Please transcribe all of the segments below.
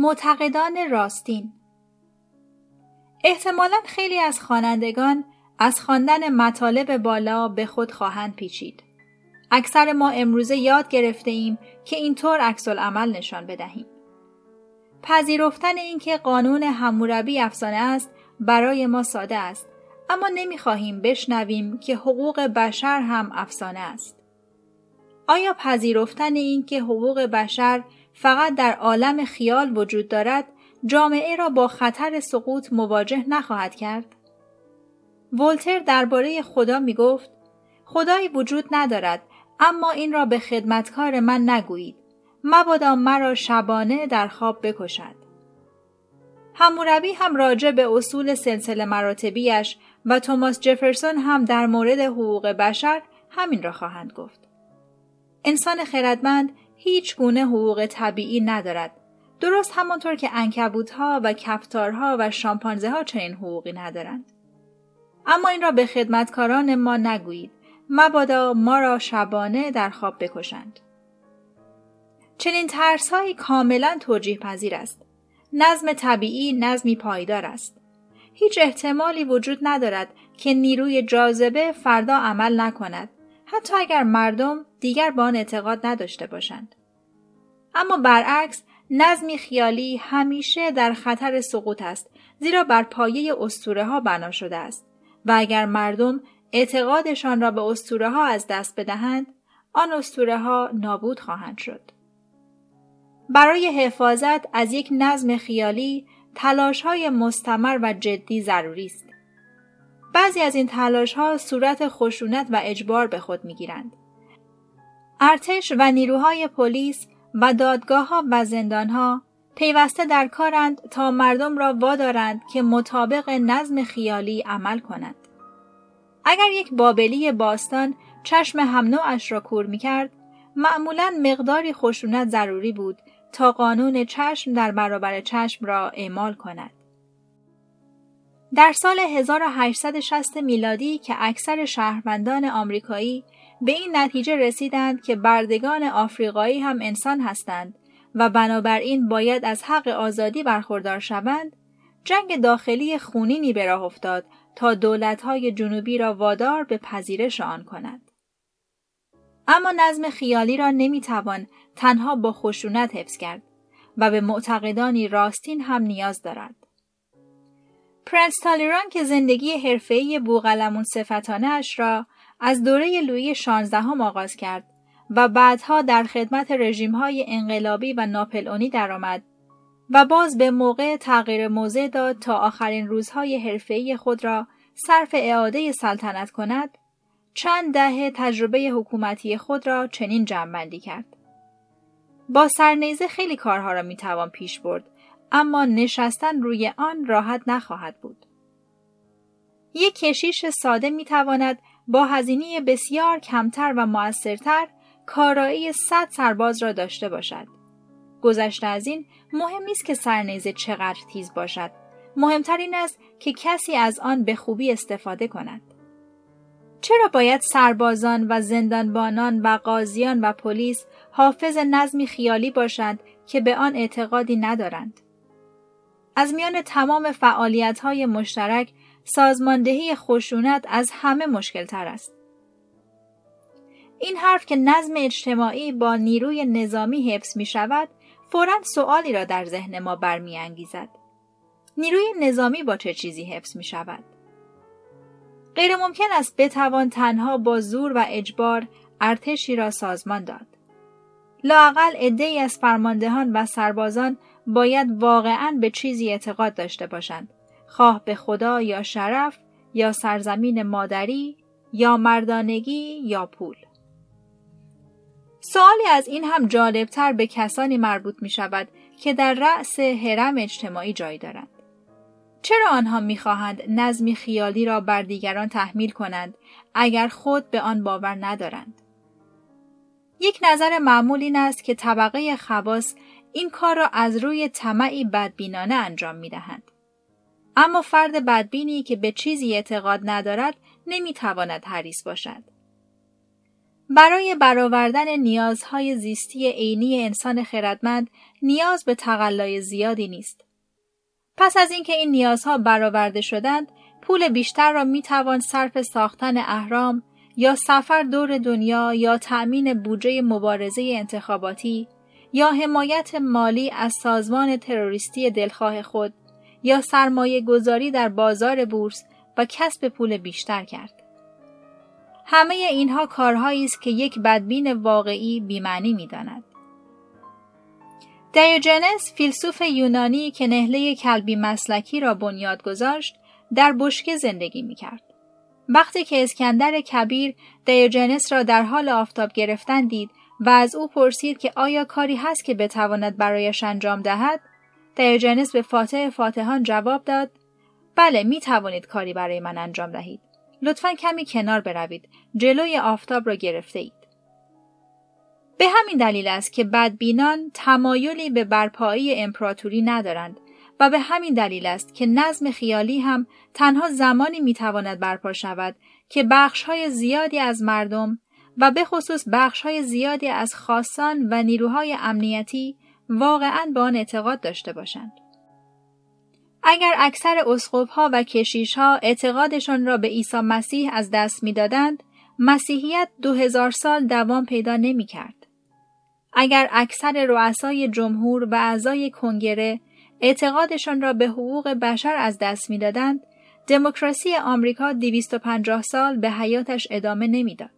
معتقدان راستین احتمالا خیلی از خوانندگان از خواندن مطالب بالا به خود خواهند پیچید. اکثر ما امروزه یاد گرفته ایم که اینطور عکس عمل نشان بدهیم. پذیرفتن اینکه قانون هموربی افسانه است برای ما ساده است اما نمی‌خواهیم بشنویم که حقوق بشر هم افسانه است. آیا پذیرفتن اینکه حقوق بشر فقط در عالم خیال وجود دارد جامعه را با خطر سقوط مواجه نخواهد کرد؟ ولتر درباره خدا می گفت خدایی وجود ندارد اما این را به خدمتکار من نگویید. مبادا مرا شبانه در خواب بکشد. هموربی هم راجع به اصول سلسله مراتبیش و توماس جفرسون هم در مورد حقوق بشر همین را خواهند گفت. انسان خردمند هیچ گونه حقوق طبیعی ندارد. درست همانطور که انکبوتها و کفتارها و شامپانزه ها چنین حقوقی ندارند. اما این را به خدمتکاران ما نگویید. مبادا ما را شبانه در خواب بکشند. چنین ترسهایی کاملا توجیه پذیر است. نظم طبیعی نظمی پایدار است. هیچ احتمالی وجود ندارد که نیروی جاذبه فردا عمل نکند. حتی اگر مردم دیگر با آن اعتقاد نداشته باشند. اما برعکس نظمی خیالی همیشه در خطر سقوط است زیرا بر پایه اسطوره ها بنا شده است. و اگر مردم اعتقادشان را به اسطوره ها از دست بدهند آن اسطوره ها نابود خواهند شد. برای حفاظت از یک نظم خیالی تلاش های مستمر و جدی ضروری است. بعضی از این تلاش ها صورت خشونت و اجبار به خود می گیرند. ارتش و نیروهای پلیس و دادگاه ها و زندان ها پیوسته در کارند تا مردم را وادارند که مطابق نظم خیالی عمل کنند. اگر یک بابلی باستان چشم هم نوعش را کور می کرد، معمولا مقداری خشونت ضروری بود تا قانون چشم در برابر چشم را اعمال کند. در سال 1860 میلادی که اکثر شهروندان آمریکایی به این نتیجه رسیدند که بردگان آفریقایی هم انسان هستند و بنابراین باید از حق آزادی برخوردار شوند، جنگ داخلی خونینی به راه افتاد تا دولتهای جنوبی را وادار به پذیرش آن کند. اما نظم خیالی را نمی‌توان تنها با خشونت حفظ کرد و به معتقدانی راستین هم نیاز دارد. پرنس تالیران که زندگی حرفه‌ای بوغلمون صفتانه اش را از دوره لویی شانزدهم آغاز کرد و بعدها در خدمت های انقلابی و ناپلئونی درآمد و باز به موقع تغییر موضع داد تا آخرین روزهای حرفه‌ای خود را صرف اعاده سلطنت کند چند دهه تجربه حکومتی خود را چنین جمعبندی کرد. با سرنیزه خیلی کارها را می‌توان پیش برد. اما نشستن روی آن راحت نخواهد بود. یک کشیش ساده می‌تواند با هزینه بسیار کمتر و موثرتر کارایی صد سرباز را داشته باشد. گذشته از این مهم نیست که سرنیزه چقدر تیز باشد. مهمتر این است که کسی از آن به خوبی استفاده کند. چرا باید سربازان و زندانبانان و قاضیان و پلیس حافظ نظمی خیالی باشند که به آن اعتقادی ندارند؟ از میان تمام فعالیت های مشترک سازماندهی خشونت از همه مشکل تر است. این حرف که نظم اجتماعی با نیروی نظامی حفظ می شود فورا سوالی را در ذهن ما برمیانگیزد. نیروی نظامی با چه چیزی حفظ می شود؟ غیر ممکن است بتوان تنها با زور و اجبار ارتشی را سازمان داد. لاقل عدهای از فرماندهان و سربازان باید واقعا به چیزی اعتقاد داشته باشند. خواه به خدا یا شرف یا سرزمین مادری یا مردانگی یا پول. سوالی از این هم جالبتر به کسانی مربوط می شود که در رأس حرم اجتماعی جای دارند. چرا آنها می‌خواهند نظمی خیالی را بر دیگران تحمیل کنند اگر خود به آن باور ندارند؟ یک نظر معمول این است که طبقه خواص این کار را از روی طمعی بدبینانه انجام می دهند. اما فرد بدبینی که به چیزی اعتقاد ندارد نمی‌تواند حریص باشد. برای برآوردن نیازهای زیستی عینی انسان خردمند نیاز به تقلای زیادی نیست. پس از اینکه این نیازها برآورده شدند، پول بیشتر را می توان صرف ساختن اهرام یا سفر دور دنیا یا تأمین بودجه مبارزه انتخاباتی یا حمایت مالی از سازمان تروریستی دلخواه خود یا سرمایه گذاری در بازار بورس و کسب پول بیشتر کرد. همه اینها کارهایی است که یک بدبین واقعی بیمعنی می‌داند. دیوجنس فیلسوف یونانی که نهله کلبی مسلکی را بنیاد گذاشت در بشکه زندگی می کرد. وقتی که اسکندر کبیر دیوجنس را در حال آفتاب گرفتن دید و از او پرسید که آیا کاری هست که بتواند برایش انجام دهد؟ دیوجنس به فاتح فاتحان جواب داد بله می توانید کاری برای من انجام دهید. لطفا کمی کنار بروید. جلوی آفتاب را گرفته اید به همین دلیل است که بدبینان تمایلی به برپایی امپراتوری ندارند و به همین دلیل است که نظم خیالی هم تنها زمانی می‌تواند برپا شود که بخشهای زیادی از مردم و به خصوص بخشهای زیادی از خاصان و نیروهای امنیتی واقعا به آن اعتقاد داشته باشند. اگر اکثر اسقفها و کشیشها اعتقادشان را به عیسی مسیح از دست می‌دادند، مسیحیت دو هزار سال دوام پیدا نمی کرد. اگر اکثر رؤسای جمهور و اعضای کنگره اعتقادشان را به حقوق بشر از دست می‌دادند، دموکراسی آمریکا 250 سال به حیاتش ادامه نمی‌داد.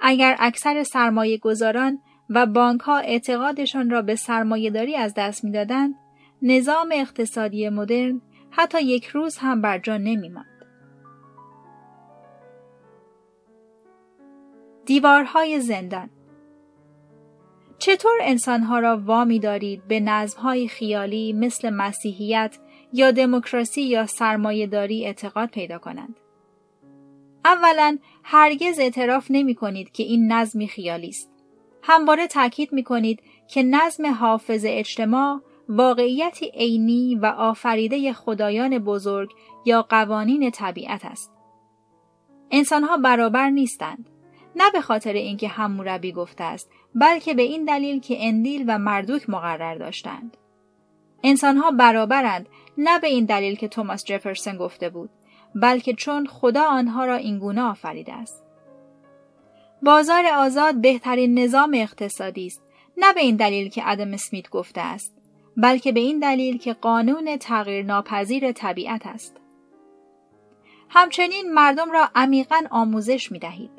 اگر اکثر سرمایه گذاران و بانک ها اعتقادشان را به سرمایهداری از دست می‌دادند، نظام اقتصادی مدرن حتی یک روز هم بر جا نمیماند. دیوارهای زندان چطور انسانها را وامی دارید به نظمهای خیالی مثل مسیحیت یا دموکراسی یا سرمایهداری اعتقاد پیدا کنند؟ اولا هرگز اعتراف نمی کنید که این نظمی خیالی است. همواره تاکید می کنید که نظم حافظ اجتماع واقعیتی عینی و آفریده خدایان بزرگ یا قوانین طبیعت است. انسانها برابر نیستند. نه به خاطر اینکه هموربی گفته است بلکه به این دلیل که اندیل و مردوک مقرر داشتند انسانها برابرند نه به این دلیل که توماس جفرسون گفته بود بلکه چون خدا آنها را اینگونه آفریده است بازار آزاد بهترین نظام اقتصادی است نه به این دلیل که ادم اسمیت گفته است بلکه به این دلیل که قانون تغییر ناپذیر طبیعت است همچنین مردم را عمیقا آموزش می دهید.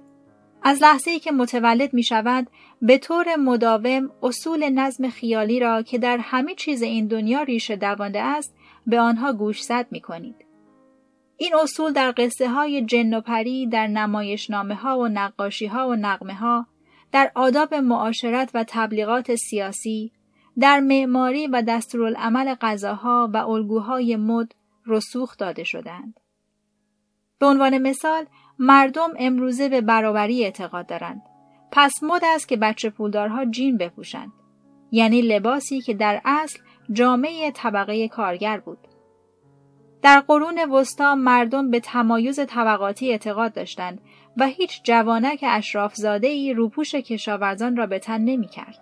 از لحظه ای که متولد می شود به طور مداوم اصول نظم خیالی را که در همه چیز این دنیا ریشه دوانده است به آنها گوشزد می کنید. این اصول در قصه های جن و پری، در نمایشنامه ها و نقاشی ها و نقمه ها، در آداب معاشرت و تبلیغات سیاسی، در معماری و دستورالعمل غذاها و الگوهای مد رسوخ داده شدند. به عنوان مثال مردم امروزه به برابری اعتقاد دارند. پس مد است که بچه پولدارها جین بپوشند. یعنی لباسی که در اصل جامعه طبقه کارگر بود. در قرون وسطا مردم به تمایز طبقاتی اعتقاد داشتند و هیچ جوانک اشرافزاده ای روپوش کشاورزان را به تن نمی کرد.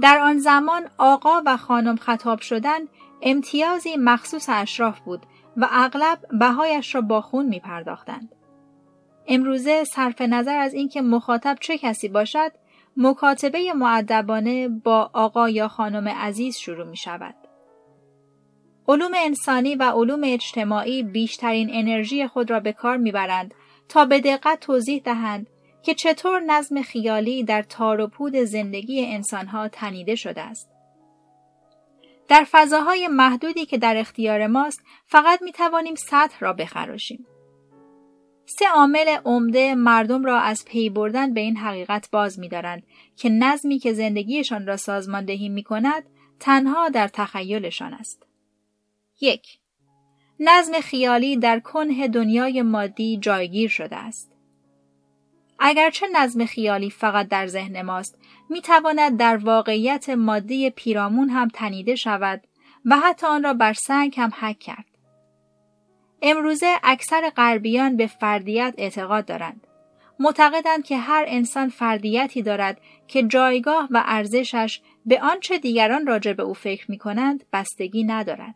در آن زمان آقا و خانم خطاب شدن امتیازی مخصوص اشراف بود و اغلب بهایش را با خون می پرداختند. امروزه صرف نظر از اینکه مخاطب چه کسی باشد، مکاتبه معدبانه با آقا یا خانم عزیز شروع می شود. علوم انسانی و علوم اجتماعی بیشترین انرژی خود را به کار می‌برند تا به دقت توضیح دهند که چطور نظم خیالی در تار و پود زندگی انسانها تنیده شده است. در فضاهای محدودی که در اختیار ماست فقط می توانیم سطح را بخراشیم. سه عامل عمده مردم را از پی بردن به این حقیقت باز می دارند که نظمی که زندگیشان را سازماندهی می کند تنها در تخیلشان است. یک نظم خیالی در کنه دنیای مادی جایگیر شده است. اگرچه نظم خیالی فقط در ذهن ماست می تواند در واقعیت مادی پیرامون هم تنیده شود و حتی آن را بر سنگ هم حک کرد. امروزه اکثر غربیان به فردیت اعتقاد دارند. معتقدند که هر انسان فردیتی دارد که جایگاه و ارزشش به آنچه دیگران راجع به او فکر می کنند بستگی ندارد.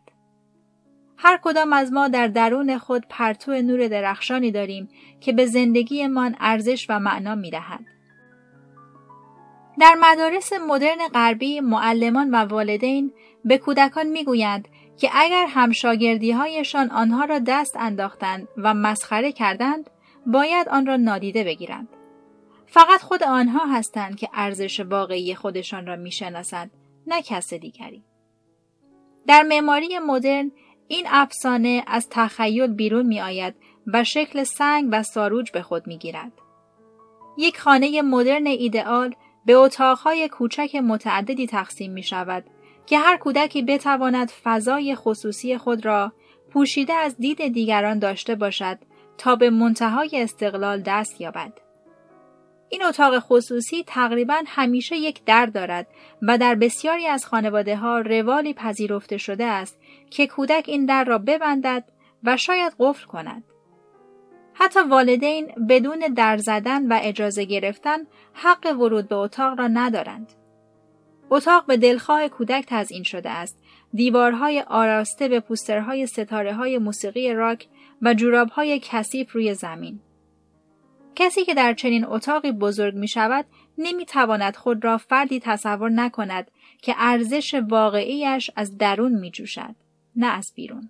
هر کدام از ما در درون خود پرتو نور درخشانی داریم که به زندگیمان ارزش و معنا می دهد. در مدارس مدرن غربی معلمان و والدین به کودکان می‌گویند که اگر همشاگردی هایشان آنها را دست انداختند و مسخره کردند باید آن را نادیده بگیرند. فقط خود آنها هستند که ارزش واقعی خودشان را می‌شناسند نه کس دیگری. در معماری مدرن این افسانه از تخیل بیرون می آید و شکل سنگ و ساروج به خود می گیرد. یک خانه مدرن ایدئال به اتاقهای کوچک متعددی تقسیم می شود که هر کودکی بتواند فضای خصوصی خود را پوشیده از دید دیگران داشته باشد تا به منتهای استقلال دست یابد. این اتاق خصوصی تقریبا همیشه یک در دارد و در بسیاری از خانواده ها روالی پذیرفته شده است که کودک این در را ببندد و شاید قفل کند. حتی والدین بدون در زدن و اجازه گرفتن حق ورود به اتاق را ندارند. اتاق به دلخواه کودک تزئین شده است. دیوارهای آراسته به پوسترهای ستاره های موسیقی راک و جورابهای کثیف روی زمین. کسی که در چنین اتاقی بزرگ می شود نمی تواند خود را فردی تصور نکند که ارزش واقعیش از درون می جوشد نه از بیرون.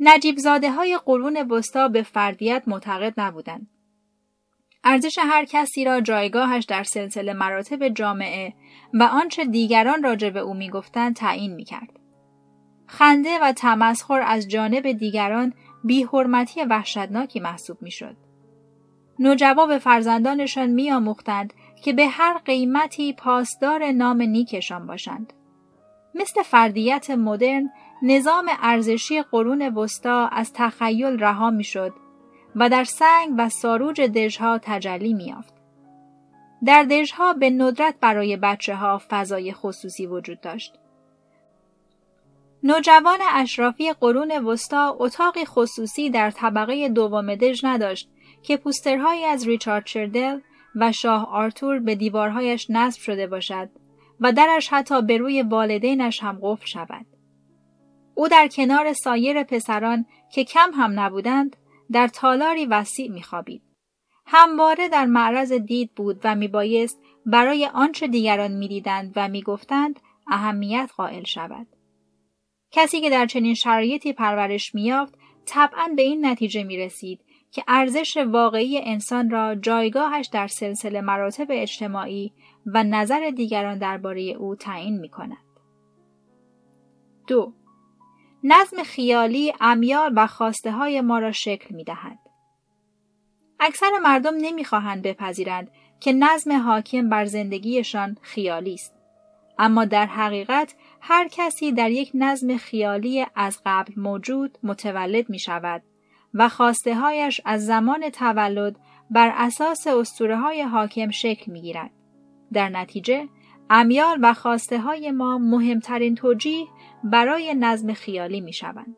نجیب زاده های قرون وسطا به فردیت معتقد نبودند. ارزش هر کسی را جایگاهش در سلسله مراتب جامعه و آنچه دیگران راجع به او می‌گفتند تعیین می‌کرد. خنده و تمسخر از جانب دیگران بیحرمتی وحشتناکی محسوب می‌شد. نوجوا به فرزندانشان میآموختند که به هر قیمتی پاسدار نام نیکشان باشند. مثل فردیت مدرن نظام ارزشی قرون وسطا از تخیل رها می‌شد و در سنگ و ساروج دژها تجلی میافت. در دژها به ندرت برای بچه ها فضای خصوصی وجود داشت. نوجوان اشرافی قرون وسطا اتاقی خصوصی در طبقه دوم دژ نداشت که پوسترهایی از ریچارد چردل و شاه آرتور به دیوارهایش نصب شده باشد و درش حتی به روی والدینش هم قفل شود. او در کنار سایر پسران که کم هم نبودند در تالاری وسیع میخوابید. همواره در معرض دید بود و میبایست برای آنچه دیگران می‌دیدند و می‌گفتند اهمیت قائل شود. کسی که در چنین شرایطی پرورش میافت طبعا به این نتیجه می رسید که ارزش واقعی انسان را جایگاهش در سلسله مراتب اجتماعی و نظر دیگران درباره او تعیین می کند. دو نظم خیالی امیال و خواسته های ما را شکل می دهد. اکثر مردم نمی‌خواهند بپذیرند که نظم حاکم بر زندگیشان خیالی است. اما در حقیقت هر کسی در یک نظم خیالی از قبل موجود متولد می شود و خواسته هایش از زمان تولد بر اساس اسطوره های حاکم شکل می گیرد. در نتیجه امیال و خواسته های ما مهمترین توجیه برای نظم خیالی می شوند.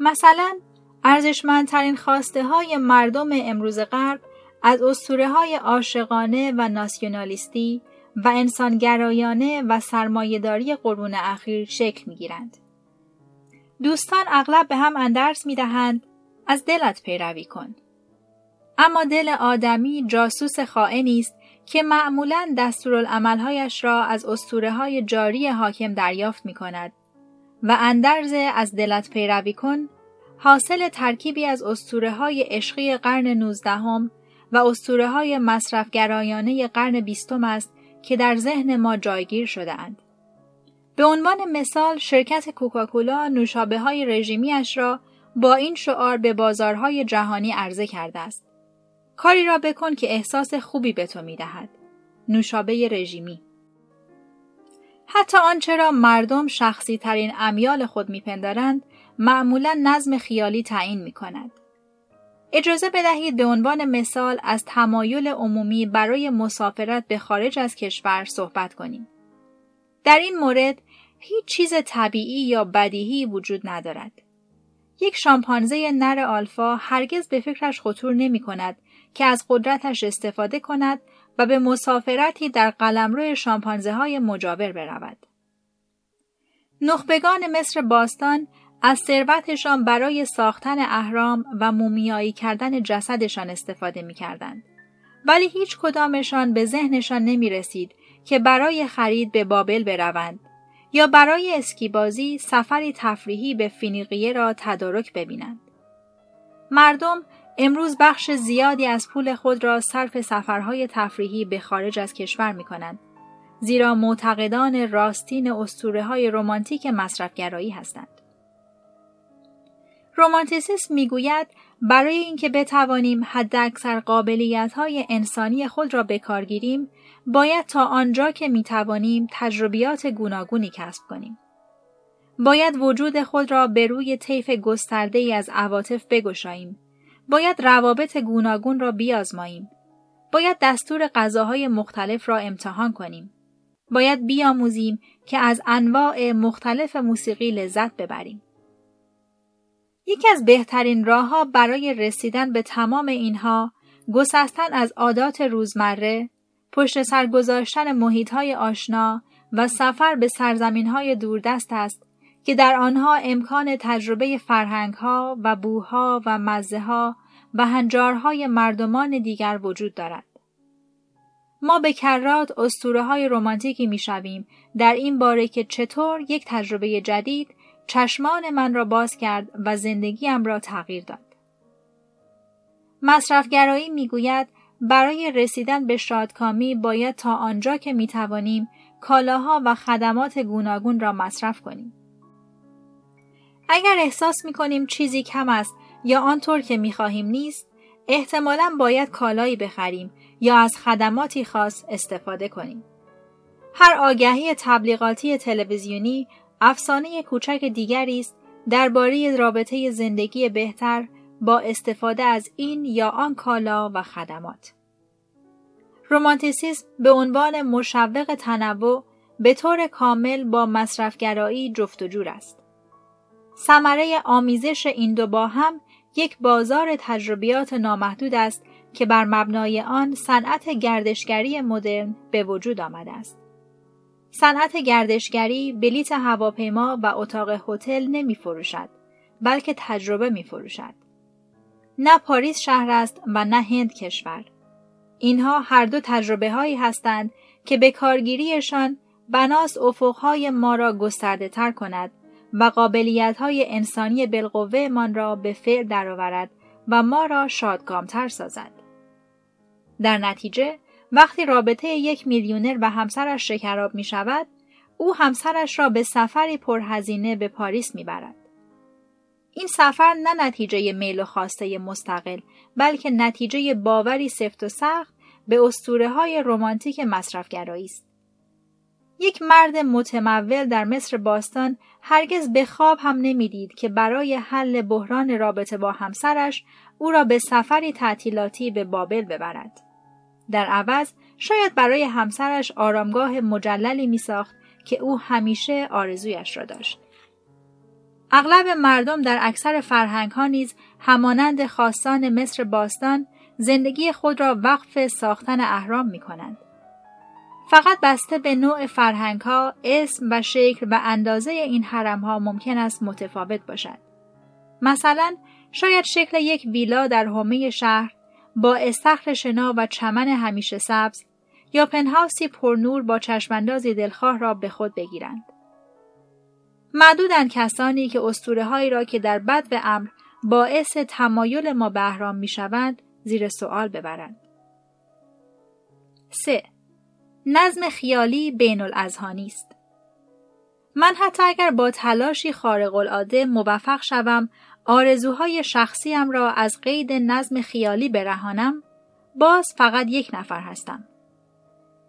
مثلا ارزشمندترین خواسته های مردم امروز غرب از اسطوره های عاشقانه و ناسیونالیستی و انسانگرایانه و سرمایهداری قرون اخیر شکل می گیرند. دوستان اغلب به هم اندرس می دهند از دلت پیروی کن. اما دل آدمی جاسوس خائنی است که معمولا دستورالعملهایش را از اسطوره های جاری حاکم دریافت می کند و اندرز از دلت پیروی کن حاصل ترکیبی از اسطوره های عشقی قرن نوزدهم و اسطوره های مصرفگرایانه قرن بیستم است که در ذهن ما جایگیر شده اند. به عنوان مثال شرکت کوکاکولا نوشابه های رژیمیش را با این شعار به بازارهای جهانی عرضه کرده است. کاری را بکن که احساس خوبی به تو می دهد. نوشابه رژیمی حتی آنچه را مردم شخصی ترین امیال خود میپندارند معمولا نظم خیالی تعیین می کند. اجازه بدهید به عنوان مثال از تمایل عمومی برای مسافرت به خارج از کشور صحبت کنیم. در این مورد هیچ چیز طبیعی یا بدیهی وجود ندارد. یک شامپانزه نر آلفا هرگز به فکرش خطور نمی کند که از قدرتش استفاده کند و به مسافرتی در قلمرو شامپانزه های مجاور برود. نخبگان مصر باستان از ثروتشان برای ساختن اهرام و مومیایی کردن جسدشان استفاده می کردند. ولی هیچ کدامشان به ذهنشان نمی رسید که برای خرید به بابل بروند یا برای اسکیبازی سفری تفریحی به فینیقیه را تدارک ببینند. مردم امروز بخش زیادی از پول خود را صرف سفرهای تفریحی به خارج از کشور می کنند. زیرا معتقدان راستین اسطوره های رمانتیک مصرفگرایی هستند. رومانتیسیسم می‌گوید برای اینکه بتوانیم حداکثر قابلیت های انسانی خود را به گیریم باید تا آنجا که می‌توانیم تجربیات گوناگونی کسب کنیم باید وجود خود را به روی طیف گسترده ای از عواطف بگشاییم باید روابط گوناگون را بیازماییم. باید دستور غذاهای مختلف را امتحان کنیم. باید بیاموزیم که از انواع مختلف موسیقی لذت ببریم. یکی از بهترین راهها برای رسیدن به تمام اینها گسستن از عادات روزمره، پشت سر گذاشتن محیطهای آشنا و سفر به سرزمینهای دوردست است که در آنها امکان تجربه فرهنگها و بوها و مزه ها و هنجارهای مردمان دیگر وجود دارد. ما به کرات اسطوره های رومانتیکی می شویم در این باره که چطور یک تجربه جدید چشمان من را باز کرد و زندگیم را تغییر داد. مصرفگرایی می‌گوید برای رسیدن به شادکامی باید تا آنجا که می توانیم کالاها و خدمات گوناگون را مصرف کنیم. اگر احساس می کنیم چیزی کم است یا آنطور که می خواهیم نیست، احتمالا باید کالایی بخریم یا از خدماتی خاص استفاده کنیم. هر آگهی تبلیغاتی تلویزیونی افسانه کوچک دیگری است درباره رابطه زندگی بهتر با استفاده از این یا آن کالا و خدمات. رومانتیسیسم به عنوان مشوق تنوع به طور کامل با مصرفگرایی جفت و جور است. ثمره آمیزش این دو با هم یک بازار تجربیات نامحدود است که بر مبنای آن صنعت گردشگری مدرن به وجود آمده است. صنعت گردشگری بلیت هواپیما و اتاق هتل نمی فروشد بلکه تجربه می فروشد. نه پاریس شهر است و نه هند کشور. اینها هر دو تجربه هایی هستند که به کارگیریشان بناس افقهای ما را گسترده تر کند و قابلیت های انسانی بالقوه من را به فعل درآورد و ما را شادکامتر سازد. در نتیجه وقتی رابطه یک میلیونر و همسرش شکراب می شود، او همسرش را به سفری پرهزینه به پاریس می برد. این سفر نه نتیجه میل و خواسته مستقل بلکه نتیجه باوری سفت و سخت به اسطوره های رمانتیک مصرفگرایی است. یک مرد متمول در مصر باستان هرگز به خواب هم نمی‌دید که برای حل بحران رابطه با همسرش او را به سفری تعطیلاتی به بابل ببرد. در عوض شاید برای همسرش آرامگاه مجللی می ساخت که او همیشه آرزویش را داشت. اغلب مردم در اکثر فرهنگ ها نیز همانند خواستان مصر باستان زندگی خود را وقف ساختن اهرام می کنند. فقط بسته به نوع فرهنگ ها، اسم و شکل و اندازه این حرم ها ممکن است متفاوت باشد. مثلا شاید شکل یک ویلا در حومه شهر با استخر شنا و چمن همیشه سبز یا پنهاوسی پرنور با چشماندازی دلخواه را به خود بگیرند. معدودند کسانی که اسطوره را که در بد و امر باعث تمایل ما به اهرام می شوند زیر سوال ببرند. 3. نظم خیالی بین الاذهانی است. من حتی اگر با تلاشی خارق العاده موفق شوم آرزوهای شخصیم را از قید نظم خیالی برهانم باز فقط یک نفر هستم.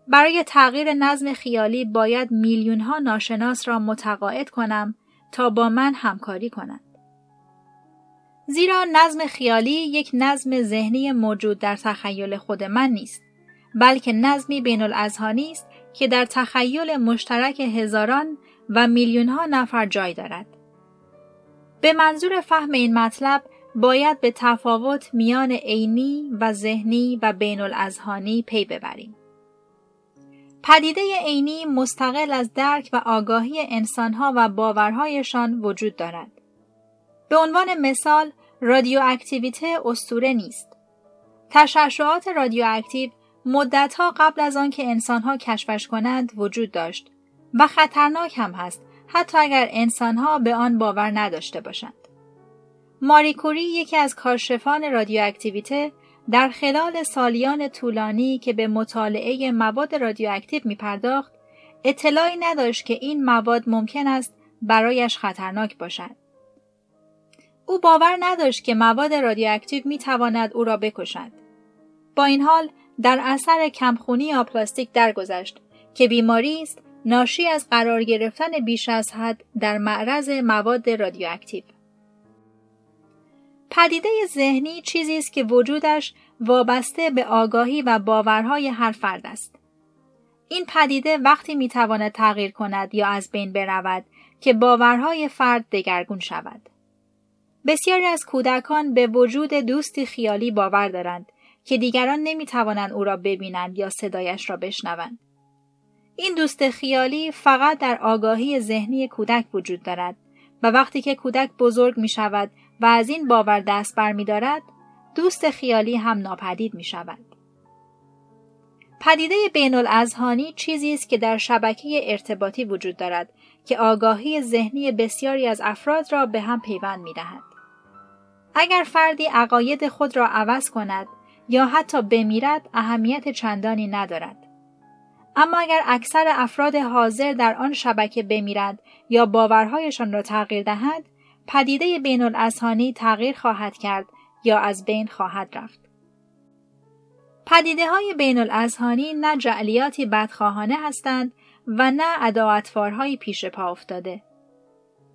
برای تغییر نظم خیالی باید میلیون ها ناشناس را متقاعد کنم تا با من همکاری کنند. زیرا نظم خیالی یک نظم ذهنی موجود در تخیل خود من نیست بلکه نظمی بین الاذهانی است که در تخیل مشترک هزاران و میلیون ها نفر جای دارد. به منظور فهم این مطلب باید به تفاوت میان عینی و ذهنی و بین الازهانی پی ببریم. پدیده عینی مستقل از درک و آگاهی انسانها و باورهایشان وجود دارد. به عنوان مثال رادیواکتیویته استوره نیست. تشعشعات رادیواکتیو مدتها قبل از آنکه انسانها کشفش کنند وجود داشت و خطرناک هم هست حتی اگر انسانها به آن باور نداشته باشند. ماری کوری یکی از کارشفان رادیواکتیویته در خلال سالیان طولانی که به مطالعه مواد رادیواکتیو می پرداخت اطلاعی نداشت که این مواد ممکن است برایش خطرناک باشد. او باور نداشت که مواد رادیواکتیو می تواند او را بکشد. با این حال در اثر کمخونی آپلاستیک درگذشت که بیماری است ناشی از قرار گرفتن بیش از حد در معرض مواد رادیواکتیو. پدیده ذهنی چیزی است که وجودش وابسته به آگاهی و باورهای هر فرد است. این پدیده وقتی می‌تواند تغییر کند یا از بین برود که باورهای فرد دگرگون شود. بسیاری از کودکان به وجود دوستی خیالی باور دارند که دیگران نمی‌توانند او را ببینند یا صدایش را بشنوند. این دوست خیالی فقط در آگاهی ذهنی کودک وجود دارد و وقتی که کودک بزرگ می شود و از این باور دست بر می دارد، دوست خیالی هم ناپدید می شود. پدیده بین الازهانی چیزی است که در شبکه ارتباطی وجود دارد که آگاهی ذهنی بسیاری از افراد را به هم پیوند می دهد. اگر فردی عقاید خود را عوض کند یا حتی بمیرد اهمیت چندانی ندارد. اما اگر اکثر افراد حاضر در آن شبکه بمیرد یا باورهایشان را تغییر دهد پدیده بین تغییر خواهد کرد یا از بین خواهد رفت. پدیده های بین الازهانی نه جعلیاتی بدخواهانه هستند و نه اداعتوارهای پیش پا افتاده.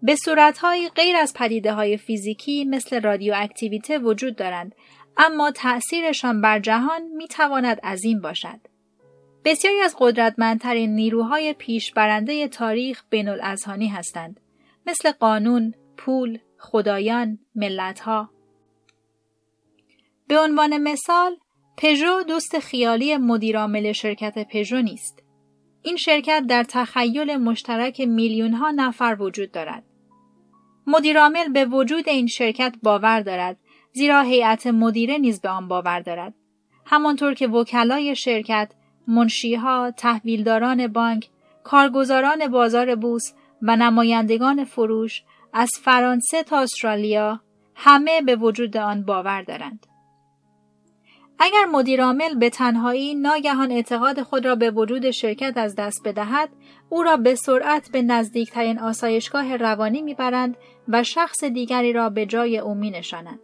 به صورتهایی غیر از پدیده های فیزیکی مثل رادیواکتیویته وجود دارند اما تأثیرشان بر جهان می تواند عظیم باشد. بسیاری از قدرتمندترین نیروهای پیشبرنده تاریخ بین الازهانی هستند مثل قانون، پول، خدایان، ملتها. به عنوان مثال، پژو دوست خیالی مدیرعامل شرکت پژو نیست. این شرکت در تخیل مشترک میلیون ها نفر وجود دارد. مدیرعامل به وجود این شرکت باور دارد زیرا هیئت مدیره نیز به آن باور دارد. همانطور که وکلای شرکت، منشیها، تحویلداران بانک، کارگزاران بازار بوس و نمایندگان فروش از فرانسه تا استرالیا همه به وجود آن باور دارند. اگر مدیرعامل به تنهایی ناگهان اعتقاد خود را به وجود شرکت از دست بدهد او را به سرعت به نزدیکترین آسایشگاه روانی می‌برند و شخص دیگری را به جای او می نشانند.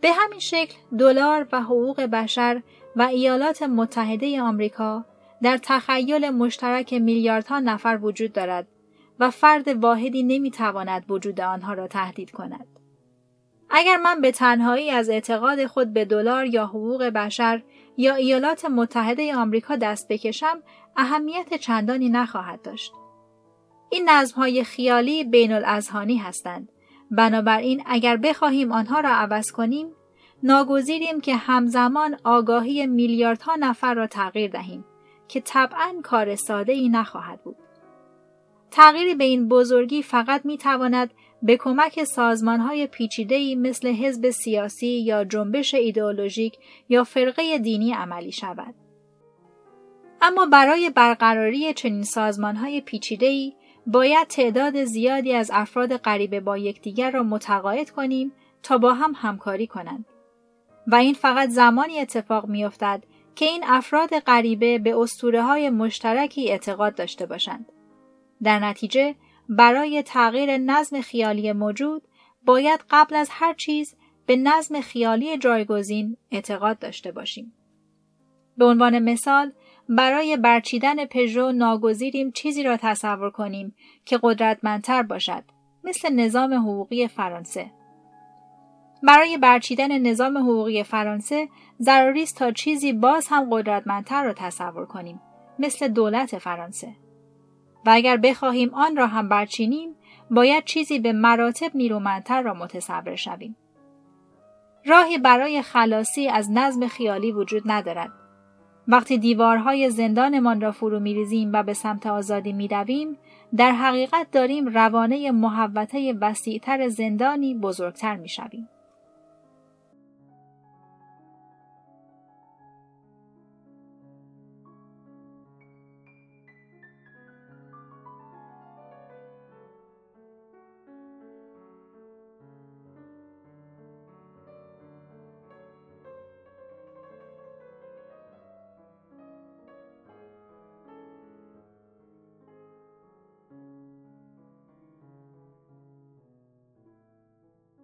به همین شکل دلار و حقوق بشر و ایالات متحده آمریکا در تخیل مشترک میلیاردها نفر وجود دارد و فرد واحدی نمی‌تواند وجود آنها را تهدید کند. اگر من به تنهایی از اعتقاد خود به دلار یا حقوق بشر یا ایالات متحده آمریکا دست بکشم اهمیت چندانی نخواهد داشت. این نظمهای خیالی بین هستند. بنابراین اگر بخواهیم آنها را عوض کنیم ناگزیریم که همزمان آگاهی میلیاردها نفر را تغییر دهیم که طبعا کار ساده ای نخواهد بود. تغییری به این بزرگی فقط می تواند به کمک سازمان های پیچیده مثل حزب سیاسی یا جنبش ایدئولوژیک یا فرقه دینی عملی شود. اما برای برقراری چنین سازمان های پیچیده باید تعداد زیادی از افراد غریبه با یکدیگر را متقاعد کنیم تا با هم همکاری کنند. و این فقط زمانی اتفاق میافتد که این افراد غریبه به اسطوره های مشترکی اعتقاد داشته باشند. در نتیجه برای تغییر نظم خیالی موجود باید قبل از هر چیز به نظم خیالی جایگزین اعتقاد داشته باشیم. به عنوان مثال برای برچیدن پژو ناگزیریم چیزی را تصور کنیم که قدرتمندتر باشد مثل نظام حقوقی فرانسه برای برچیدن نظام حقوقی فرانسه ضروری است تا چیزی باز هم قدرتمندتر را تصور کنیم مثل دولت فرانسه و اگر بخواهیم آن را هم برچینیم باید چیزی به مراتب نیرومندتر را متصور شویم. راهی برای خلاصی از نظم خیالی وجود ندارد. وقتی دیوارهای زندانمان را فرو میریزیم و به سمت آزادی می‌رویم در حقیقت داریم روانه محوطه وسیعتر زندانی بزرگتر می‌شویم.